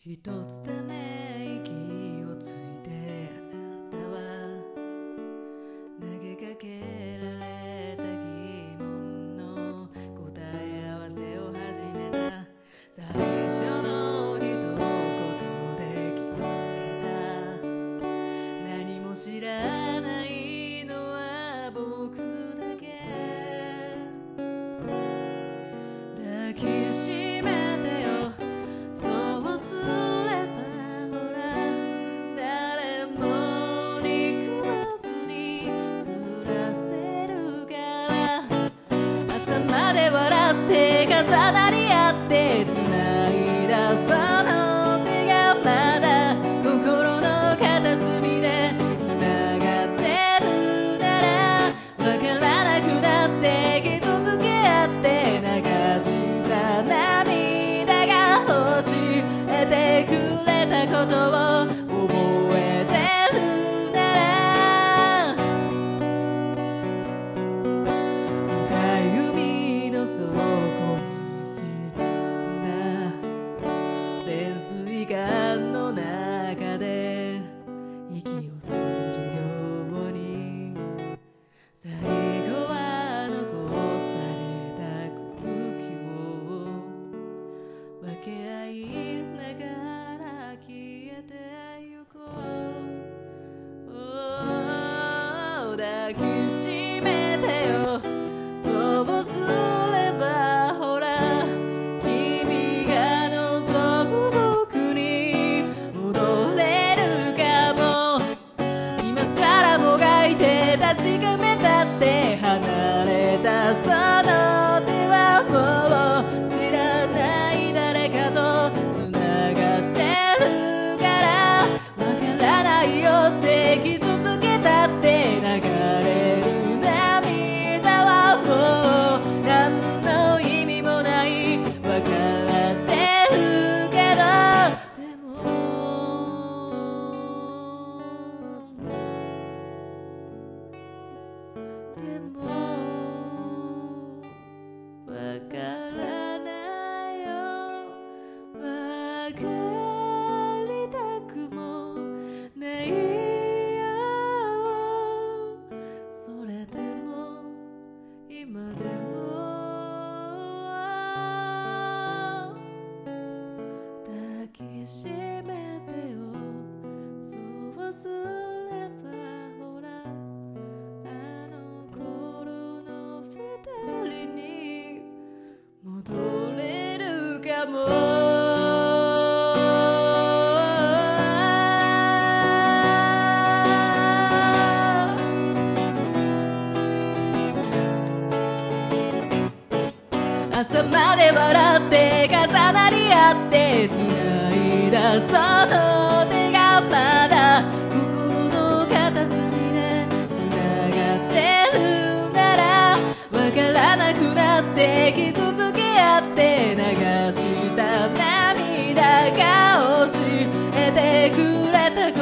一つため息をつい手がざなり合って分け合いながら消えてゆこう。抱きし朝まで笑って重なり合って繋いだその手がまだ心の片隅で繋がってるならわからなくなって傷つけ合って流した涙が教えてくれた